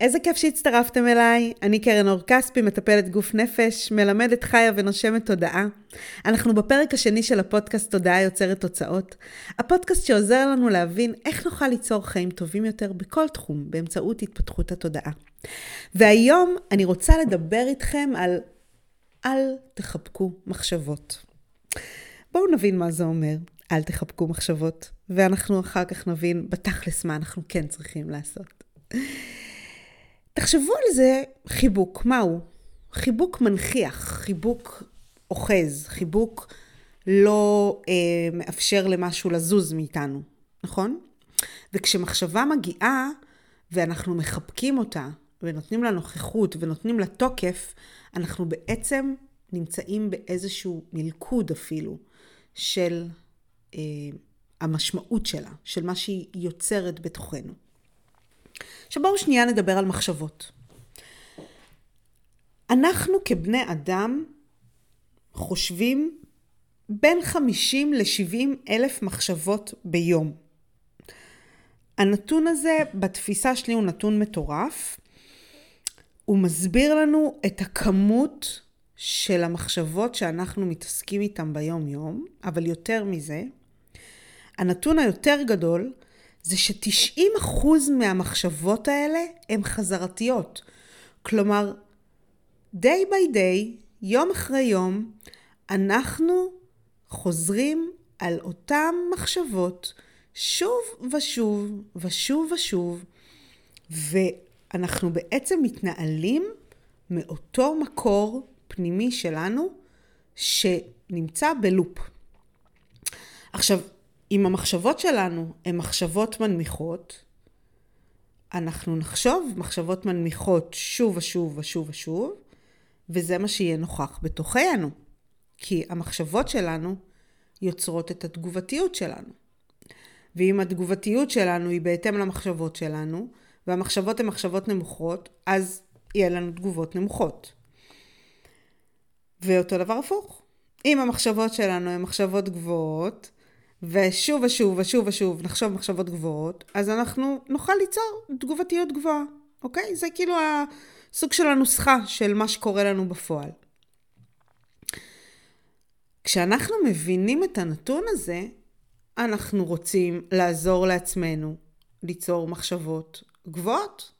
איזה כיף שהצטרפתם אליי. אני קרן אור כספי, מטפלת גוף נפש, מלמדת חיה ונושמת תודעה. אנחנו בפרק השני של הפודקאסט תודעה יוצרת תוצאות. הפודקאסט שעוזר לנו להבין איך נוכל ליצור חיים טובים יותר בכל תחום באמצעות התפתחות התודעה. והיום אני רוצה לדבר איתכם על אל תחבקו מחשבות. בואו נבין מה זה אומר, אל תחבקו מחשבות, ואנחנו אחר כך נבין בתכלס מה אנחנו כן צריכים לעשות. תחשבו על זה חיבוק, מהו? חיבוק מנכיח, חיבוק אוחז, חיבוק לא אה, מאפשר למשהו לזוז מאיתנו, נכון? וכשמחשבה מגיעה ואנחנו מחבקים אותה ונותנים לה נוכחות ונותנים לה תוקף, אנחנו בעצם נמצאים באיזשהו מלכוד אפילו של אה, המשמעות שלה, של מה שהיא יוצרת בתוכנו. עכשיו בואו שנייה נדבר על מחשבות. אנחנו כבני אדם חושבים בין 50 ל-70 אלף מחשבות ביום. הנתון הזה בתפיסה שלי הוא נתון מטורף. הוא מסביר לנו את הכמות של המחשבות שאנחנו מתעסקים איתן ביום יום, אבל יותר מזה, הנתון היותר גדול זה ש-90% מהמחשבות האלה הן חזרתיות. כלומר, day by day, יום אחרי יום, אנחנו חוזרים על אותן מחשבות שוב ושוב ושוב ושוב, ואנחנו בעצם מתנהלים מאותו מקור פנימי שלנו שנמצא בלופ. עכשיו, אם המחשבות שלנו הן מחשבות מנמיכות, אנחנו נחשוב מחשבות מנמיכות שוב ושוב ושוב ושוב, וזה מה שיהיה נוכח בתוכנו. כי המחשבות שלנו יוצרות את התגובתיות שלנו. ואם התגובתיות שלנו היא בהתאם למחשבות שלנו, והמחשבות הן מחשבות נמוכות, אז יהיה לנו תגובות נמוכות. ואותו דבר הפוך. אם המחשבות שלנו הן מחשבות גבוהות, ושוב ושוב ושוב ושוב נחשוב מחשבות גבוהות, אז אנחנו נוכל ליצור תגובתיות גבוהה, אוקיי? זה כאילו הסוג של הנוסחה של מה שקורה לנו בפועל. כשאנחנו מבינים את הנתון הזה, אנחנו רוצים לעזור לעצמנו ליצור מחשבות גבוהות.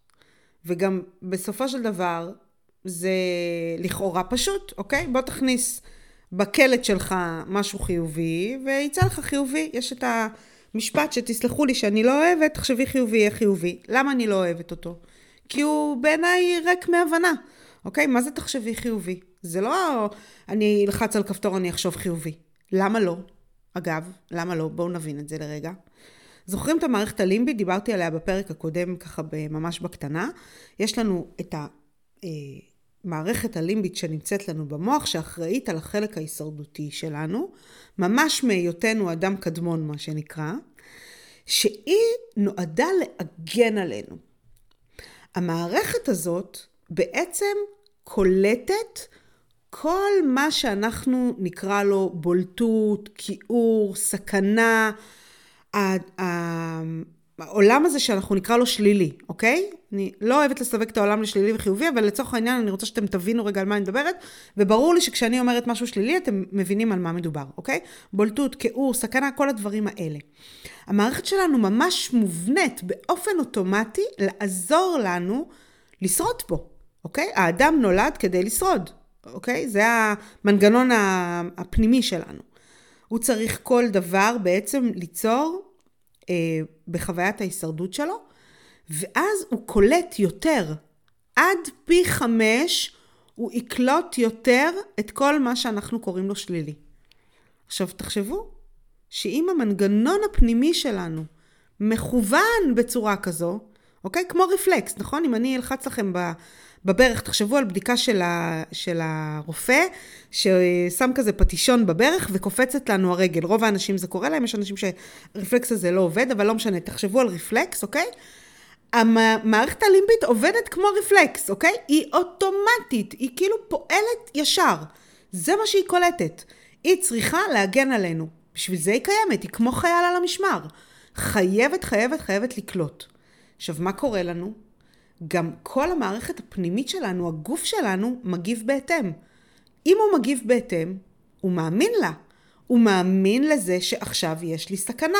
וגם בסופו של דבר זה לכאורה פשוט, אוקיי? בוא תכניס בקלט שלך משהו חיובי, ויצא לך חיובי. יש את המשפט שתסלחו לי שאני לא אוהבת, תחשבי חיובי יהיה חיובי. למה אני לא אוהבת אותו? כי הוא בעיניי ריק מהבנה. אוקיי? מה זה תחשבי חיובי? זה לא אני אלחץ על כפתור, אני אחשוב חיובי. למה לא? אגב, למה לא? בואו נבין את זה לרגע. זוכרים את המערכת הלימבית? דיברתי עליה בפרק הקודם, ככה ממש בקטנה. יש לנו את ה... המערכת הלימבית שנמצאת לנו במוח, שאחראית על החלק ההישרדותי שלנו, ממש מהיותנו אדם קדמון, מה שנקרא, שהיא נועדה להגן עלינו. המערכת הזאת בעצם קולטת כל מה שאנחנו נקרא לו בולטות, כיעור, סכנה, העולם הזה שאנחנו נקרא לו שלילי, אוקיי? אני לא אוהבת לסווג את העולם לשלילי וחיובי, אבל לצורך העניין אני רוצה שאתם תבינו רגע על מה אני מדברת, וברור לי שכשאני אומרת משהו שלילי, אתם מבינים על מה מדובר, אוקיי? בולטות, כיעור, סכנה, כל הדברים האלה. המערכת שלנו ממש מובנית באופן אוטומטי לעזור לנו לשרוד פה, אוקיי? האדם נולד כדי לשרוד, אוקיי? זה המנגנון הפנימי שלנו. הוא צריך כל דבר בעצם ליצור אה, בחוויית ההישרדות שלו, ואז הוא קולט יותר. עד פי חמש הוא יקלוט יותר את כל מה שאנחנו קוראים לו שלילי. עכשיו תחשבו שאם המנגנון הפנימי שלנו מכוון בצורה כזו, אוקיי? כמו רפלקס, נכון? אם אני אלחץ לכם בברך, תחשבו על בדיקה של, ה, של הרופא, ששם כזה פטישון בברך וקופצת לנו הרגל. רוב האנשים זה קורה להם, יש אנשים שהרפלקס הזה לא עובד, אבל לא משנה, תחשבו על רפלקס, אוקיי? המערכת הלימבית עובדת כמו רפלקס, אוקיי? היא אוטומטית, היא כאילו פועלת ישר. זה מה שהיא קולטת. היא צריכה להגן עלינו. בשביל זה היא קיימת, היא כמו חייל על המשמר. חייבת, חייבת, חייבת לקלוט. עכשיו, מה קורה לנו? גם כל המערכת הפנימית שלנו, הגוף שלנו, מגיב בהתאם. אם הוא מגיב בהתאם, הוא מאמין לה. הוא מאמין לזה שעכשיו יש לי סכנה.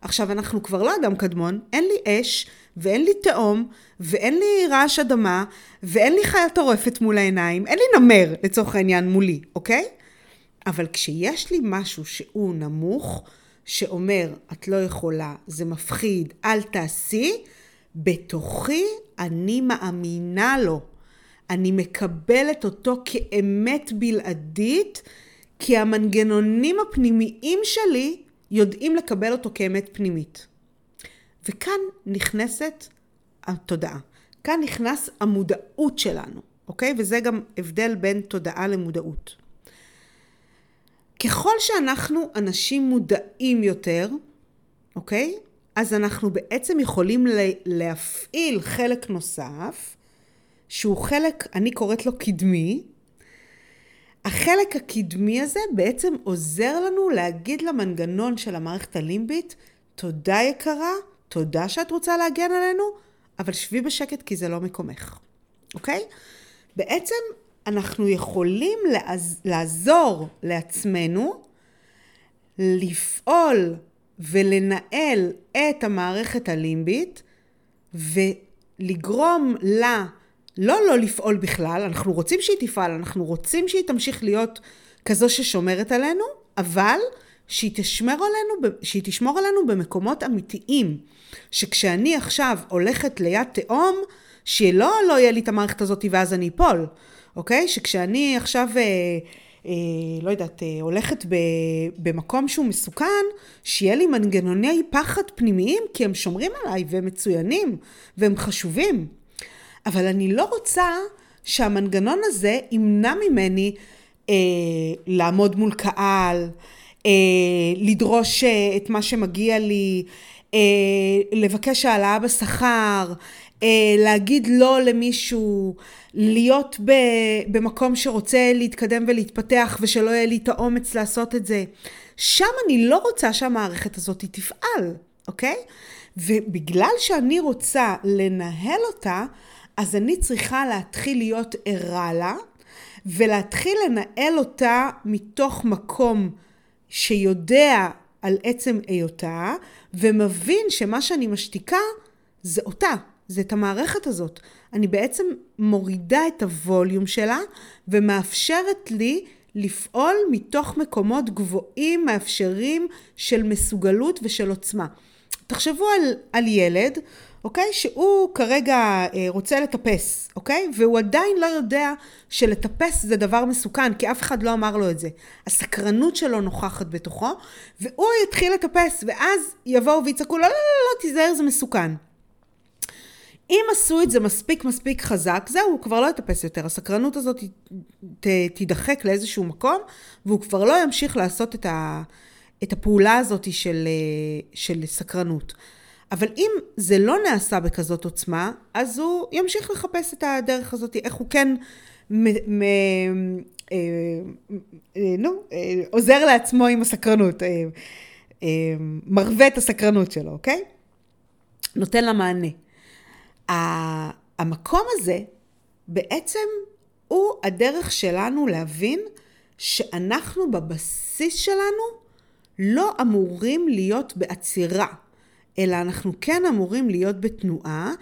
עכשיו, אנחנו כבר לא אדם קדמון, אין לי אש, ואין לי תהום, ואין לי רעש אדמה, ואין לי חיה טורפת מול העיניים, אין לי נמר, לצורך העניין, מולי, אוקיי? אבל כשיש לי משהו שהוא נמוך, שאומר, את לא יכולה, זה מפחיד, אל תעשי, בתוכי אני מאמינה לו. אני מקבלת אותו כאמת בלעדית, כי המנגנונים הפנימיים שלי יודעים לקבל אותו כאמת פנימית. וכאן נכנסת התודעה. כאן נכנס המודעות שלנו, אוקיי? וזה גם הבדל בין תודעה למודעות. ככל שאנחנו אנשים מודעים יותר, אוקיי? אז אנחנו בעצם יכולים להפעיל חלק נוסף, שהוא חלק, אני קוראת לו קדמי. החלק הקדמי הזה בעצם עוזר לנו להגיד למנגנון של המערכת הלימבית, תודה יקרה, תודה שאת רוצה להגן עלינו, אבל שבי בשקט כי זה לא מקומך, אוקיי? בעצם אנחנו יכולים לעז, לעזור לעצמנו לפעול ולנהל את המערכת הלימבית ולגרום לה לא לא לפעול בכלל, אנחנו רוצים שהיא תפעל, אנחנו רוצים שהיא תמשיך להיות כזו ששומרת עלינו, אבל שהיא תשמר עלינו, שהיא תשמור עלינו במקומות אמיתיים. שכשאני עכשיו הולכת ליד תהום, שלא לא יהיה לי את המערכת הזאת ואז אני אפול, אוקיי? שכשאני עכשיו, אה, לא יודעת, אה, הולכת במקום שהוא מסוכן, שיהיה לי מנגנוני פחד פנימיים, כי הם שומרים עליי והם מצוינים והם חשובים. אבל אני לא רוצה שהמנגנון הזה ימנע ממני אה, לעמוד מול קהל, אה, לדרוש אה, את מה שמגיע לי, אה, לבקש העלאה בשכר, אה, להגיד לא למישהו, להיות ב, במקום שרוצה להתקדם ולהתפתח ושלא יהיה לי את האומץ לעשות את זה. שם אני לא רוצה שהמערכת הזאת תפעל, אוקיי? ובגלל שאני רוצה לנהל אותה, אז אני צריכה להתחיל להיות ערה לה, ולהתחיל לנהל אותה מתוך מקום שיודע על עצם היותה, ומבין שמה שאני משתיקה זה אותה, זה את המערכת הזאת. אני בעצם מורידה את הווליום שלה, ומאפשרת לי לפעול מתוך מקומות גבוהים, מאפשרים של מסוגלות ושל עוצמה. תחשבו על, על ילד, אוקיי? שהוא כרגע אה, רוצה לטפס, אוקיי? והוא עדיין לא יודע שלטפס זה דבר מסוכן, כי אף אחד לא אמר לו את זה. הסקרנות שלו נוכחת בתוכו, והוא יתחיל לטפס, ואז יבואו ויצעקו לו, לא, לא, לא, לא, תיזהר, זה מסוכן. אם עשו את זה מספיק מספיק חזק, זהו, הוא כבר לא יטפס יותר. הסקרנות הזאת ת, תידחק לאיזשהו מקום, והוא כבר לא ימשיך לעשות את, ה, את הפעולה הזאת של, אה, של סקרנות. אבל אם זה לא נעשה בכזאת עוצמה, אז הוא ימשיך לחפש את הדרך הזאת, איך הוא כן מ- מ- אה, אה, נו, אה, עוזר לעצמו עם הסקרנות, אה, אה, מרווה את הסקרנות שלו, אוקיי? נותן לה מענה. המקום הזה בעצם הוא הדרך שלנו להבין שאנחנו בבסיס שלנו לא אמורים להיות בעצירה. אלא אנחנו כן אמורים להיות בתנועה,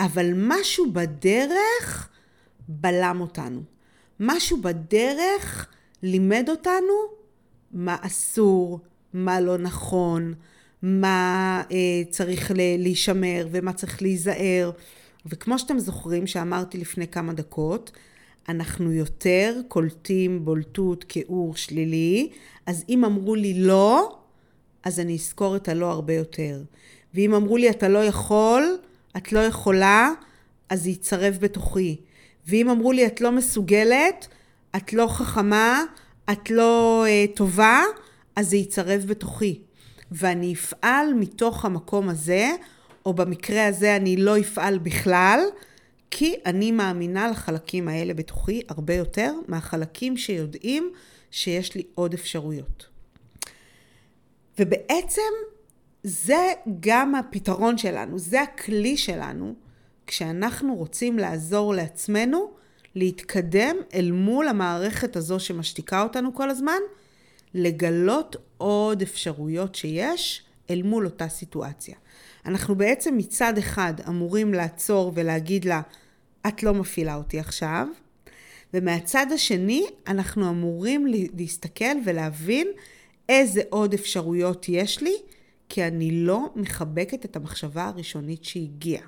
אבל משהו בדרך בלם אותנו. משהו בדרך לימד אותנו מה אסור, מה לא נכון, מה אה, צריך להישמר ומה צריך להיזהר. וכמו שאתם זוכרים שאמרתי לפני כמה דקות, אנחנו יותר קולטים בולטות, כיעור שלילי, אז אם אמרו לי לא, אז אני אזכור את הלא הרבה יותר. ואם אמרו לי, אתה לא יכול, את לא יכולה, אז זה יצרב בתוכי. ואם אמרו לי, את לא מסוגלת, את לא חכמה, את לא uh, טובה, אז זה יצרב בתוכי. ואני אפעל מתוך המקום הזה, או במקרה הזה אני לא אפעל בכלל, כי אני מאמינה לחלקים האלה בתוכי הרבה יותר מהחלקים שיודעים שיש לי עוד אפשרויות. ובעצם זה גם הפתרון שלנו, זה הכלי שלנו כשאנחנו רוצים לעזור לעצמנו להתקדם אל מול המערכת הזו שמשתיקה אותנו כל הזמן, לגלות עוד אפשרויות שיש אל מול אותה סיטואציה. אנחנו בעצם מצד אחד אמורים לעצור ולהגיד לה, את לא מפעילה אותי עכשיו, ומהצד השני אנחנו אמורים להסתכל ולהבין איזה עוד אפשרויות יש לי, כי אני לא מחבקת את המחשבה הראשונית שהגיעה.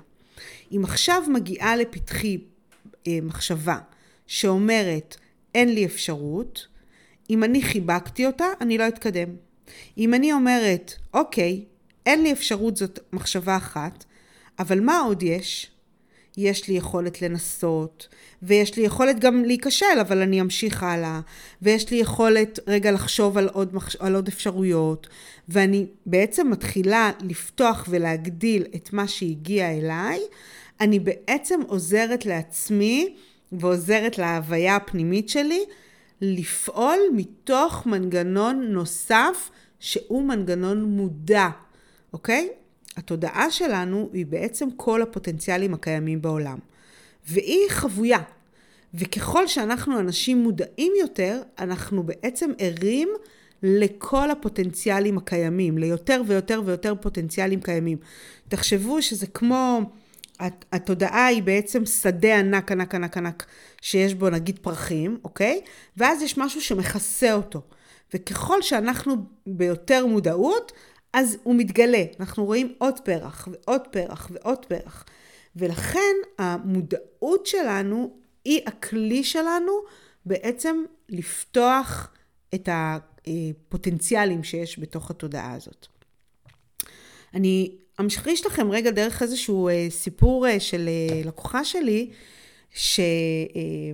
אם עכשיו מגיעה לפתחי אה, מחשבה שאומרת, אין לי אפשרות, אם אני חיבקתי אותה, אני לא אתקדם. אם אני אומרת, אוקיי, אין לי אפשרות, זאת מחשבה אחת, אבל מה עוד יש? יש לי יכולת לנסות, ויש לי יכולת גם להיכשל, אבל אני אמשיך הלאה, ויש לי יכולת רגע לחשוב על עוד, מחש... על עוד אפשרויות, ואני בעצם מתחילה לפתוח ולהגדיל את מה שהגיע אליי, אני בעצם עוזרת לעצמי ועוזרת להוויה הפנימית שלי לפעול מתוך מנגנון נוסף שהוא מנגנון מודע, אוקיי? התודעה שלנו היא בעצם כל הפוטנציאלים הקיימים בעולם. והיא חבויה. וככל שאנחנו אנשים מודעים יותר, אנחנו בעצם ערים לכל הפוטנציאלים הקיימים, ליותר ויותר ויותר פוטנציאלים קיימים. תחשבו שזה כמו, התודעה היא בעצם שדה ענק ענק ענק ענק, שיש בו נגיד פרחים, אוקיי? ואז יש משהו שמכסה אותו. וככל שאנחנו ביותר מודעות, אז הוא מתגלה. אנחנו רואים עוד פרח ועוד פרח ועוד פרח. ולכן המודעות שלנו היא הכלי שלנו בעצם לפתוח את הפוטנציאלים שיש בתוך התודעה הזאת. אני אמשיך לכם רגע דרך איזשהו אה, סיפור אה, של אה, לקוחה שלי, שהיא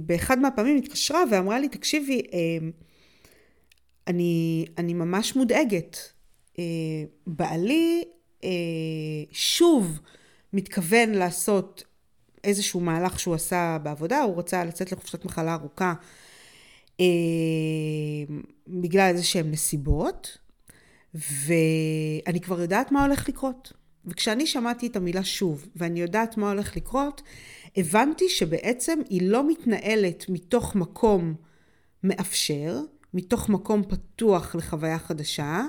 באחד מהפעמים התקשרה ואמרה לי, תקשיבי, אני, אני ממש מודאגת. בעלי שוב מתכוון לעשות איזשהו מהלך שהוא עשה בעבודה, הוא רצה לצאת לחופשת מחלה ארוכה בגלל איזה שהן נסיבות, ואני כבר יודעת מה הולך לקרות. וכשאני שמעתי את המילה שוב, ואני יודעת מה הולך לקרות, הבנתי שבעצם היא לא מתנהלת מתוך מקום מאפשר, מתוך מקום פתוח לחוויה חדשה,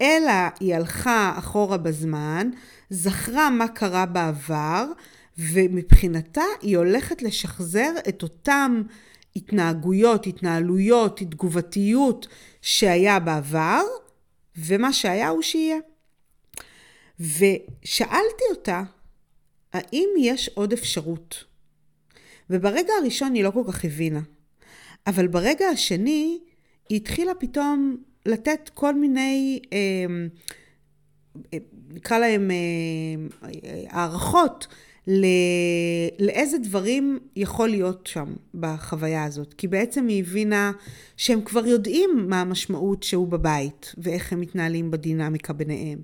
אלא היא הלכה אחורה בזמן, זכרה מה קרה בעבר, ומבחינתה היא הולכת לשחזר את אותם התנהגויות, התנהלויות, תגובתיות שהיה בעבר, ומה שהיה הוא שיהיה. ושאלתי אותה, האם יש עוד אפשרות? וברגע הראשון היא לא כל כך הבינה. אבל ברגע השני, היא התחילה פתאום לתת כל מיני, אה, אה, נקרא להם אה, הערכות ל... לאיזה דברים יכול להיות שם בחוויה הזאת. כי בעצם היא הבינה שהם כבר יודעים מה המשמעות שהוא בבית, ואיך הם מתנהלים בדינמיקה ביניהם.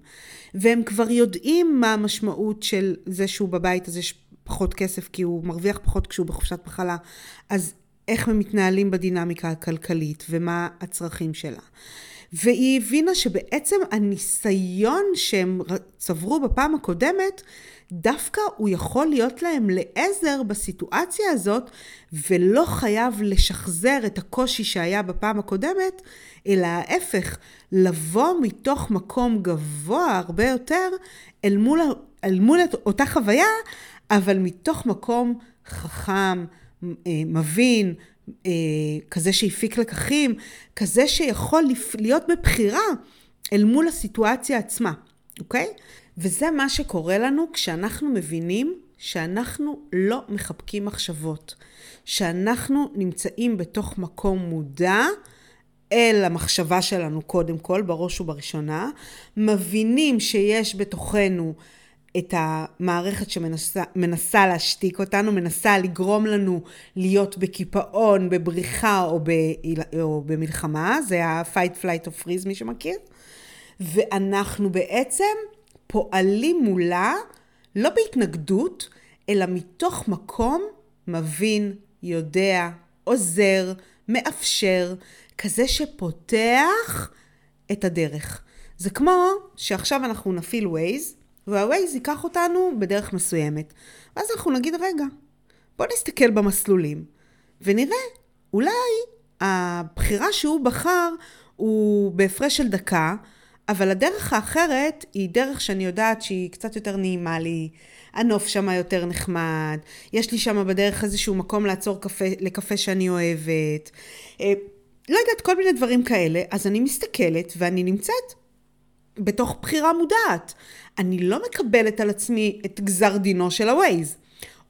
והם כבר יודעים מה המשמעות של זה שהוא בבית, אז יש פחות כסף כי הוא מרוויח פחות כשהוא בחופשת מחלה. אז איך הם מתנהלים בדינמיקה הכלכלית, ומה הצרכים שלה. והיא הבינה שבעצם הניסיון שהם צברו בפעם הקודמת, דווקא הוא יכול להיות להם לעזר בסיטואציה הזאת, ולא חייב לשחזר את הקושי שהיה בפעם הקודמת, אלא ההפך, לבוא מתוך מקום גבוה הרבה יותר אל מול, אל מול אותה חוויה, אבל מתוך מקום חכם, אה, מבין, אה, כזה שהפיק לקחים, כזה שיכול להיות בבחירה אל מול הסיטואציה עצמה, אוקיי? וזה מה שקורה לנו כשאנחנו מבינים שאנחנו לא מחבקים מחשבות, שאנחנו נמצאים בתוך מקום מודע אל המחשבה שלנו קודם כל, בראש ובראשונה, מבינים שיש בתוכנו את המערכת שמנסה להשתיק אותנו, מנסה לגרום לנו להיות בקיפאון, בבריחה או, ב, או במלחמה, זה ה-fight, flight or freeze, מי שמכיר. ואנחנו בעצם פועלים מולה, לא בהתנגדות, אלא מתוך מקום מבין, יודע, עוזר, מאפשר, כזה שפותח את הדרך. זה כמו שעכשיו אנחנו נפעיל ווייז, והווייז ייקח אותנו בדרך מסוימת. ואז אנחנו נגיד, רגע, בוא נסתכל במסלולים, ונראה, אולי הבחירה שהוא בחר הוא בהפרש של דקה, אבל הדרך האחרת היא דרך שאני יודעת שהיא קצת יותר נעימה לי, הנוף שם יותר נחמד, יש לי שם בדרך איזשהו מקום לעצור קפה, לקפה שאני אוהבת, אה, לא יודעת, כל מיני דברים כאלה, אז אני מסתכלת ואני נמצאת בתוך בחירה מודעת. אני לא מקבלת על עצמי את גזר דינו של הווייז.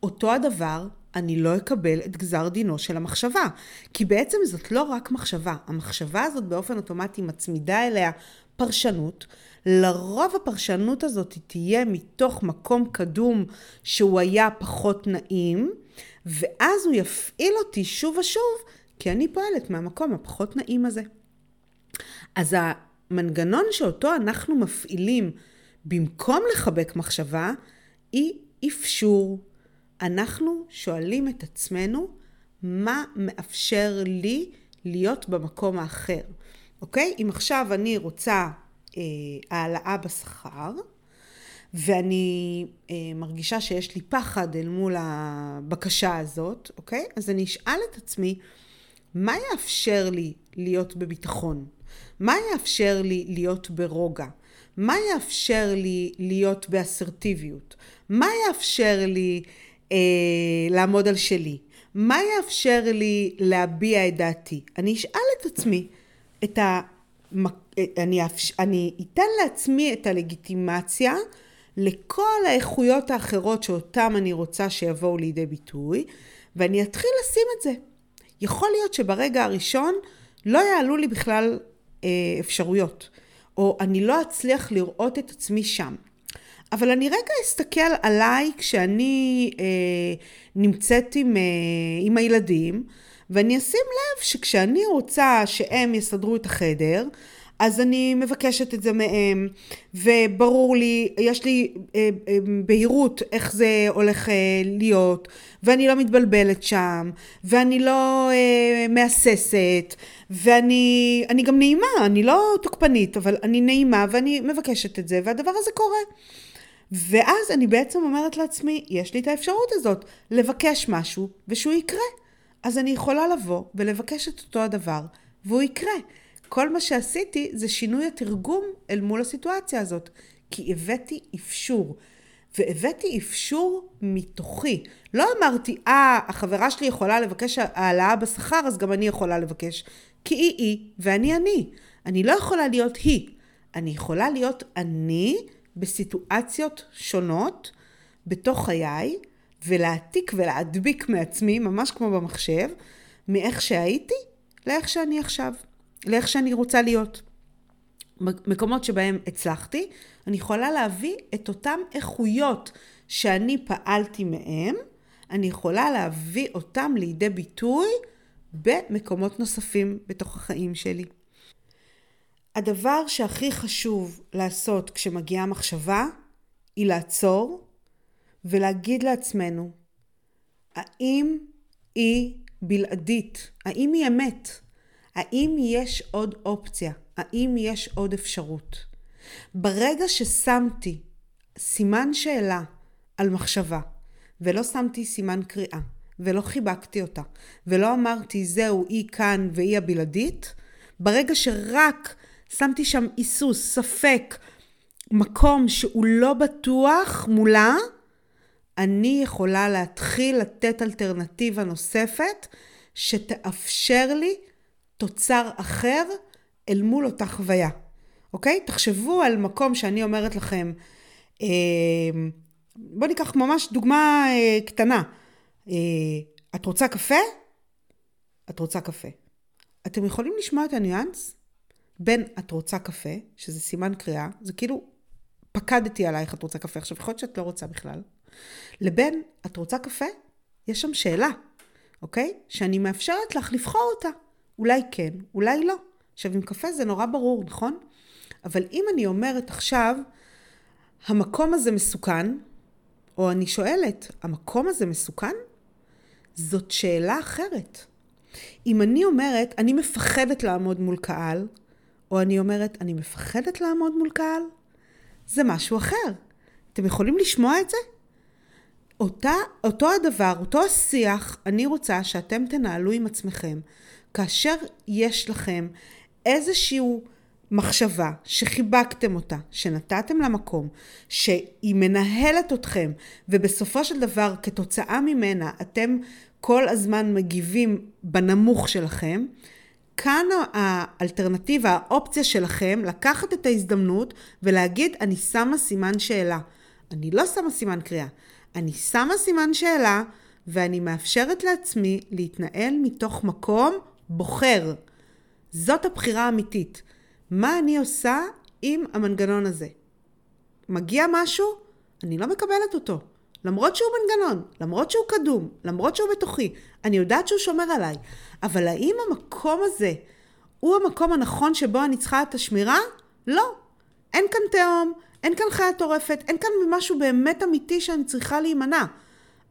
אותו הדבר, אני לא אקבל את גזר דינו של המחשבה. כי בעצם זאת לא רק מחשבה. המחשבה הזאת באופן אוטומטי מצמידה אליה פרשנות. לרוב הפרשנות הזאת תהיה מתוך מקום קדום שהוא היה פחות נעים, ואז הוא יפעיל אותי שוב ושוב, כי אני פועלת מהמקום הפחות נעים הזה. אז המנגנון שאותו אנחנו מפעילים במקום לחבק מחשבה, היא אפשור. אנחנו שואלים את עצמנו, מה מאפשר לי להיות במקום האחר, אוקיי? אם עכשיו אני רוצה אה, העלאה בשכר, ואני אה, מרגישה שיש לי פחד אל מול הבקשה הזאת, אוקיי? אז אני אשאל את עצמי, מה יאפשר לי להיות בביטחון? מה יאפשר לי להיות ברוגע? מה יאפשר לי להיות באסרטיביות? מה יאפשר לי אה, לעמוד על שלי? מה יאפשר לי להביע את דעתי? אני אשאל את עצמי את ה... אני, אפש... אני אתן לעצמי את הלגיטימציה לכל האיכויות האחרות שאותן אני רוצה שיבואו לידי ביטוי, ואני אתחיל לשים את זה. יכול להיות שברגע הראשון לא יעלו לי בכלל אה, אפשרויות, או אני לא אצליח לראות את עצמי שם. אבל אני רגע אסתכל עליי כשאני אה, נמצאת עם, אה, עם הילדים, ואני אשים לב שכשאני רוצה שהם יסדרו את החדר, אז אני מבקשת את זה מהם, וברור לי, יש לי אה, אה, בהירות איך זה הולך אה, להיות, ואני לא מתבלבלת שם, ואני לא מהססת, ואני אני גם נעימה, אני לא תוקפנית, אבל אני נעימה ואני מבקשת את זה, והדבר הזה קורה. ואז אני בעצם אומרת לעצמי, יש לי את האפשרות הזאת לבקש משהו ושהוא יקרה. אז אני יכולה לבוא ולבקש את אותו הדבר, והוא יקרה. כל מה שעשיתי זה שינוי התרגום אל מול הסיטואציה הזאת, כי הבאתי אפשור. והבאתי אפשור מתוכי. לא אמרתי, אה, החברה שלי יכולה לבקש העלאה בשכר, אז גם אני יכולה לבקש. כי היא היא, ואני אני. אני לא יכולה להיות היא. אני יכולה להיות אני בסיטואציות שונות בתוך חיי, ולהעתיק ולהדביק מעצמי, ממש כמו במחשב, מאיך שהייתי לאיך שאני עכשיו. לאיך שאני רוצה להיות. מקומות שבהם הצלחתי, אני יכולה להביא את אותן איכויות שאני פעלתי מהם, אני יכולה להביא אותם לידי ביטוי במקומות נוספים בתוך החיים שלי. הדבר שהכי חשוב לעשות כשמגיעה מחשבה, היא לעצור ולהגיד לעצמנו, האם היא בלעדית? האם היא אמת? האם יש עוד אופציה? האם יש עוד אפשרות? ברגע ששמתי סימן שאלה על מחשבה, ולא שמתי סימן קריאה, ולא חיבקתי אותה, ולא אמרתי זהו, היא כאן והיא הבלעדית, ברגע שרק שמתי שם היסוס, ספק, מקום שהוא לא בטוח מולה, אני יכולה להתחיל לתת אלטרנטיבה נוספת שתאפשר לי תוצר אחר אל מול אותה חוויה, אוקיי? תחשבו על מקום שאני אומרת לכם, אה, בואו ניקח ממש דוגמה אה, קטנה. אה, את רוצה קפה? את רוצה קפה. אתם יכולים לשמוע את הניואנס בין את רוצה קפה, שזה סימן קריאה, זה כאילו פקדתי עלייך את רוצה קפה, עכשיו יכול להיות שאת לא רוצה בכלל, לבין את רוצה קפה, יש שם שאלה, אוקיי? שאני מאפשרת לך לבחור אותה. אולי כן, אולי לא. עכשיו, עם קפה זה נורא ברור, נכון? אבל אם אני אומרת עכשיו, המקום הזה מסוכן, או אני שואלת, המקום הזה מסוכן? זאת שאלה אחרת. אם אני אומרת, אני מפחדת לעמוד מול קהל, או אני אומרת, אני מפחדת לעמוד מול קהל, זה משהו אחר. אתם יכולים לשמוע את זה? אותה, אותו הדבר, אותו השיח, אני רוצה שאתם תנהלו עם עצמכם, כאשר יש לכם איזשהו מחשבה שחיבקתם אותה, שנתתם לה מקום, שהיא מנהלת אתכם, ובסופו של דבר כתוצאה ממנה אתם כל הזמן מגיבים בנמוך שלכם, כאן האלטרנטיבה, האופציה שלכם, לקחת את ההזדמנות ולהגיד, אני שמה סימן שאלה. אני לא שמה סימן קריאה. אני שמה סימן שאלה ואני מאפשרת לעצמי להתנהל מתוך מקום בוחר. זאת הבחירה האמיתית. מה אני עושה עם המנגנון הזה? מגיע משהו? אני לא מקבלת אותו. למרות שהוא מנגנון, למרות שהוא קדום, למרות שהוא בתוכי, אני יודעת שהוא שומר עליי. אבל האם המקום הזה הוא המקום הנכון שבו אני צריכה את השמירה? לא. אין כאן תהום, אין כאן חיה טורפת, אין כאן משהו באמת אמיתי שאני צריכה להימנע.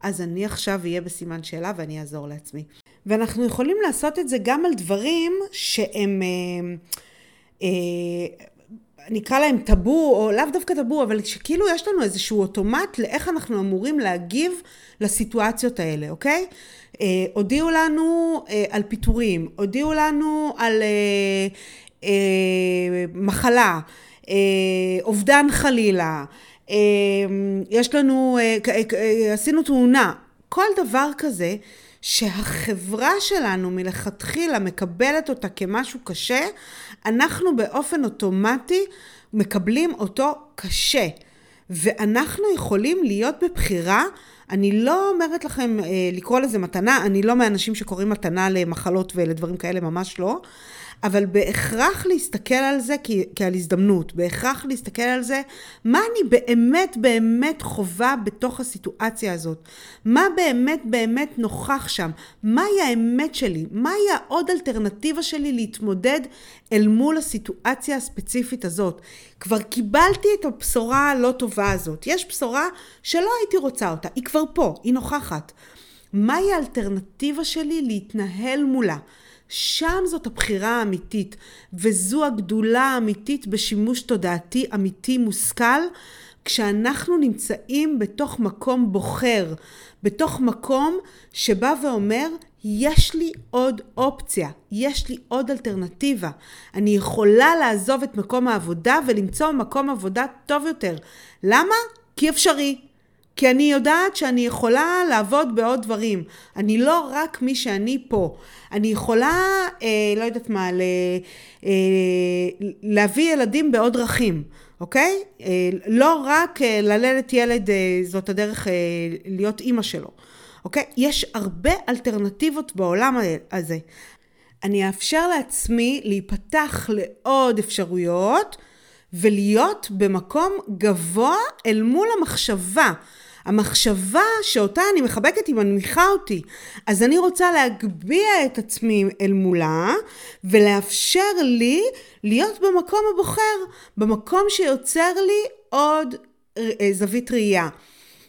אז אני עכשיו אהיה בסימן שאלה ואני אעזור לעצמי. ואנחנו יכולים לעשות את זה גם על דברים שהם, אה, אה, נקרא להם טאבו, או לאו דווקא טאבו, אבל שכאילו יש לנו איזשהו אוטומט לאיך אנחנו אמורים להגיב לסיטואציות האלה, אוקיי? אה, הודיעו לנו אה, על פיטורים, הודיעו לנו על אה, אה, מחלה. אה, אובדן חלילה, אה, יש לנו, אה, עשינו תאונה, כל דבר כזה שהחברה שלנו מלכתחילה מקבלת אותה כמשהו קשה, אנחנו באופן אוטומטי מקבלים אותו קשה. ואנחנו יכולים להיות בבחירה, אני לא אומרת לכם לקרוא לזה מתנה, אני לא מאנשים שקוראים מתנה למחלות ולדברים כאלה, ממש לא. אבל בהכרח להסתכל על זה כעל הזדמנות, בהכרח להסתכל על זה, מה אני באמת באמת חווה בתוך הסיטואציה הזאת, מה באמת באמת נוכח שם, מהי האמת שלי, מהי העוד אלטרנטיבה שלי להתמודד אל מול הסיטואציה הספציפית הזאת. כבר קיבלתי את הבשורה הלא טובה הזאת, יש בשורה שלא הייתי רוצה אותה, היא כבר פה, היא נוכחת. מהי האלטרנטיבה שלי להתנהל מולה? שם זאת הבחירה האמיתית, וזו הגדולה האמיתית בשימוש תודעתי אמיתי מושכל, כשאנחנו נמצאים בתוך מקום בוחר, בתוך מקום שבא ואומר, יש לי עוד אופציה, יש לי עוד אלטרנטיבה. אני יכולה לעזוב את מקום העבודה ולמצוא מקום עבודה טוב יותר. למה? כי אפשרי. כי אני יודעת שאני יכולה לעבוד בעוד דברים. אני לא רק מי שאני פה. אני יכולה, אה, לא יודעת מה, ל, אה, להביא ילדים בעוד דרכים, אוקיי? אה, לא רק אה, ללדת ילד אה, זאת הדרך אה, להיות אימא שלו, אוקיי? יש הרבה אלטרנטיבות בעולם הזה. אני אאפשר לעצמי להיפתח לעוד אפשרויות ולהיות במקום גבוה אל מול המחשבה. המחשבה שאותה אני מחבקת היא מנמיכה אותי. אז אני רוצה להגביה את עצמי אל מולה ולאפשר לי להיות במקום הבוחר, במקום שיוצר לי עוד אה, זווית ראייה.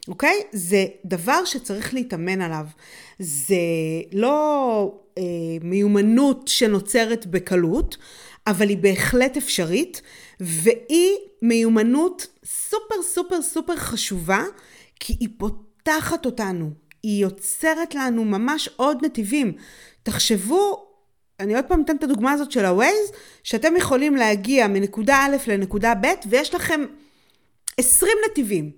אוקיי? זה דבר שצריך להתאמן עליו. זה לא אה, מיומנות שנוצרת בקלות, אבל היא בהחלט אפשרית, והיא מיומנות סופר סופר סופר חשובה, כי היא פותחת אותנו, היא יוצרת לנו ממש עוד נתיבים. תחשבו, אני עוד פעם אתן את הדוגמה הזאת של ה-Waze, שאתם יכולים להגיע מנקודה א' לנקודה ב', ויש לכם 20 נתיבים,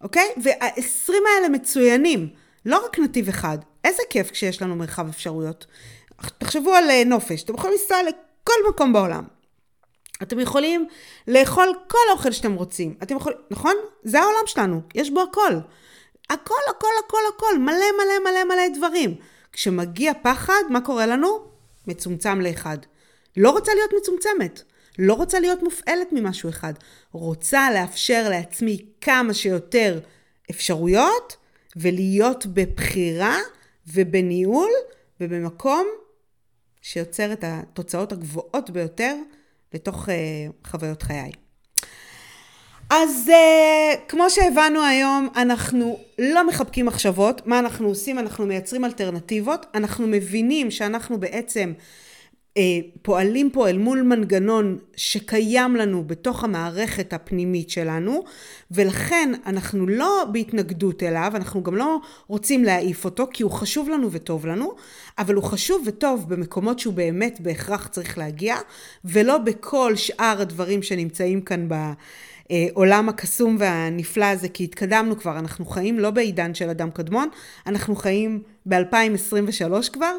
אוקיי? וה-20 האלה מצוינים, לא רק נתיב אחד. איזה כיף כשיש לנו מרחב אפשרויות. תחשבו על אה, נופש, אתם יכולים לנסוע לכל מקום בעולם. אתם יכולים לאכול כל אוכל שאתם רוצים. אתם יכולים, נכון? זה העולם שלנו, יש בו הכל. הכל, הכל, הכל, הכל, מלא, מלא, מלא, מלא דברים. כשמגיע פחד, מה קורה לנו? מצומצם לאחד. לא רוצה להיות מצומצמת. לא רוצה להיות מופעלת ממשהו אחד. רוצה לאפשר לעצמי כמה שיותר אפשרויות, ולהיות בבחירה ובניהול ובמקום שיוצר את התוצאות הגבוהות ביותר לתוך uh, חוויות חיי. אז uh, כמו שהבנו היום, אנחנו לא מחבקים מחשבות. מה אנחנו עושים? אנחנו מייצרים אלטרנטיבות. אנחנו מבינים שאנחנו בעצם פועלים פה אל מול מנגנון שקיים לנו בתוך המערכת הפנימית שלנו, ולכן אנחנו לא בהתנגדות אליו, אנחנו גם לא רוצים להעיף אותו, כי הוא חשוב לנו וטוב לנו, אבל הוא חשוב וטוב במקומות שהוא באמת בהכרח צריך להגיע, ולא בכל שאר הדברים שנמצאים כאן ב... העולם הקסום והנפלא הזה, כי התקדמנו כבר, אנחנו חיים לא בעידן של אדם קדמון, אנחנו חיים ב-2023 כבר,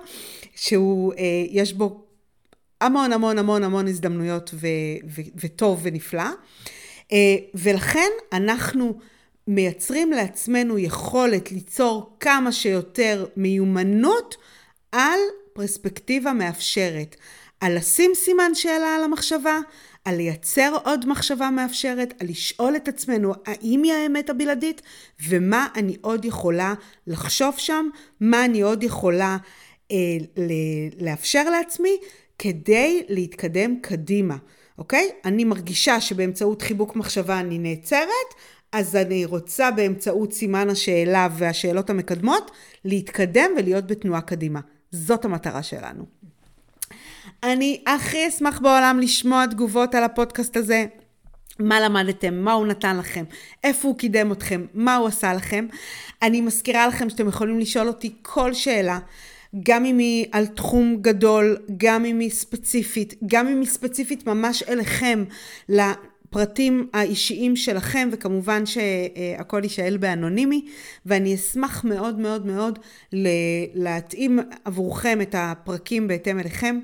שהוא, אה, יש בו המון המון המון המון הזדמנויות ו- ו- וטוב ונפלא. אה, ולכן אנחנו מייצרים לעצמנו יכולת ליצור כמה שיותר מיומנות על פרספקטיבה מאפשרת. על לשים סימן שאלה על המחשבה, על לייצר עוד מחשבה מאפשרת, על לשאול את עצמנו האם היא האמת הבלעדית ומה אני עוד יכולה לחשוב שם, מה אני עוד יכולה אה, לאפשר לעצמי כדי להתקדם קדימה, אוקיי? אני מרגישה שבאמצעות חיבוק מחשבה אני נעצרת, אז אני רוצה באמצעות סימן השאלה והשאלות המקדמות להתקדם ולהיות בתנועה קדימה. זאת המטרה שלנו. אני הכי אשמח בעולם לשמוע תגובות על הפודקאסט הזה. מה למדתם, מה הוא נתן לכם, איפה הוא קידם אתכם, מה הוא עשה לכם. אני מזכירה לכם שאתם יכולים לשאול אותי כל שאלה, גם אם היא על תחום גדול, גם אם היא ספציפית, גם אם היא ספציפית ממש אליכם, לפרטים האישיים שלכם, וכמובן שהכל יישאל באנונימי, ואני אשמח מאוד מאוד מאוד להתאים עבורכם את הפרקים בהתאם אליכם.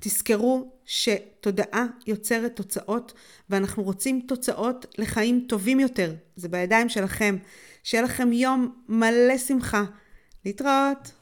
תזכרו שתודעה יוצרת תוצאות, ואנחנו רוצים תוצאות לחיים טובים יותר. זה בידיים שלכם. שיהיה לכם יום מלא שמחה. להתראות.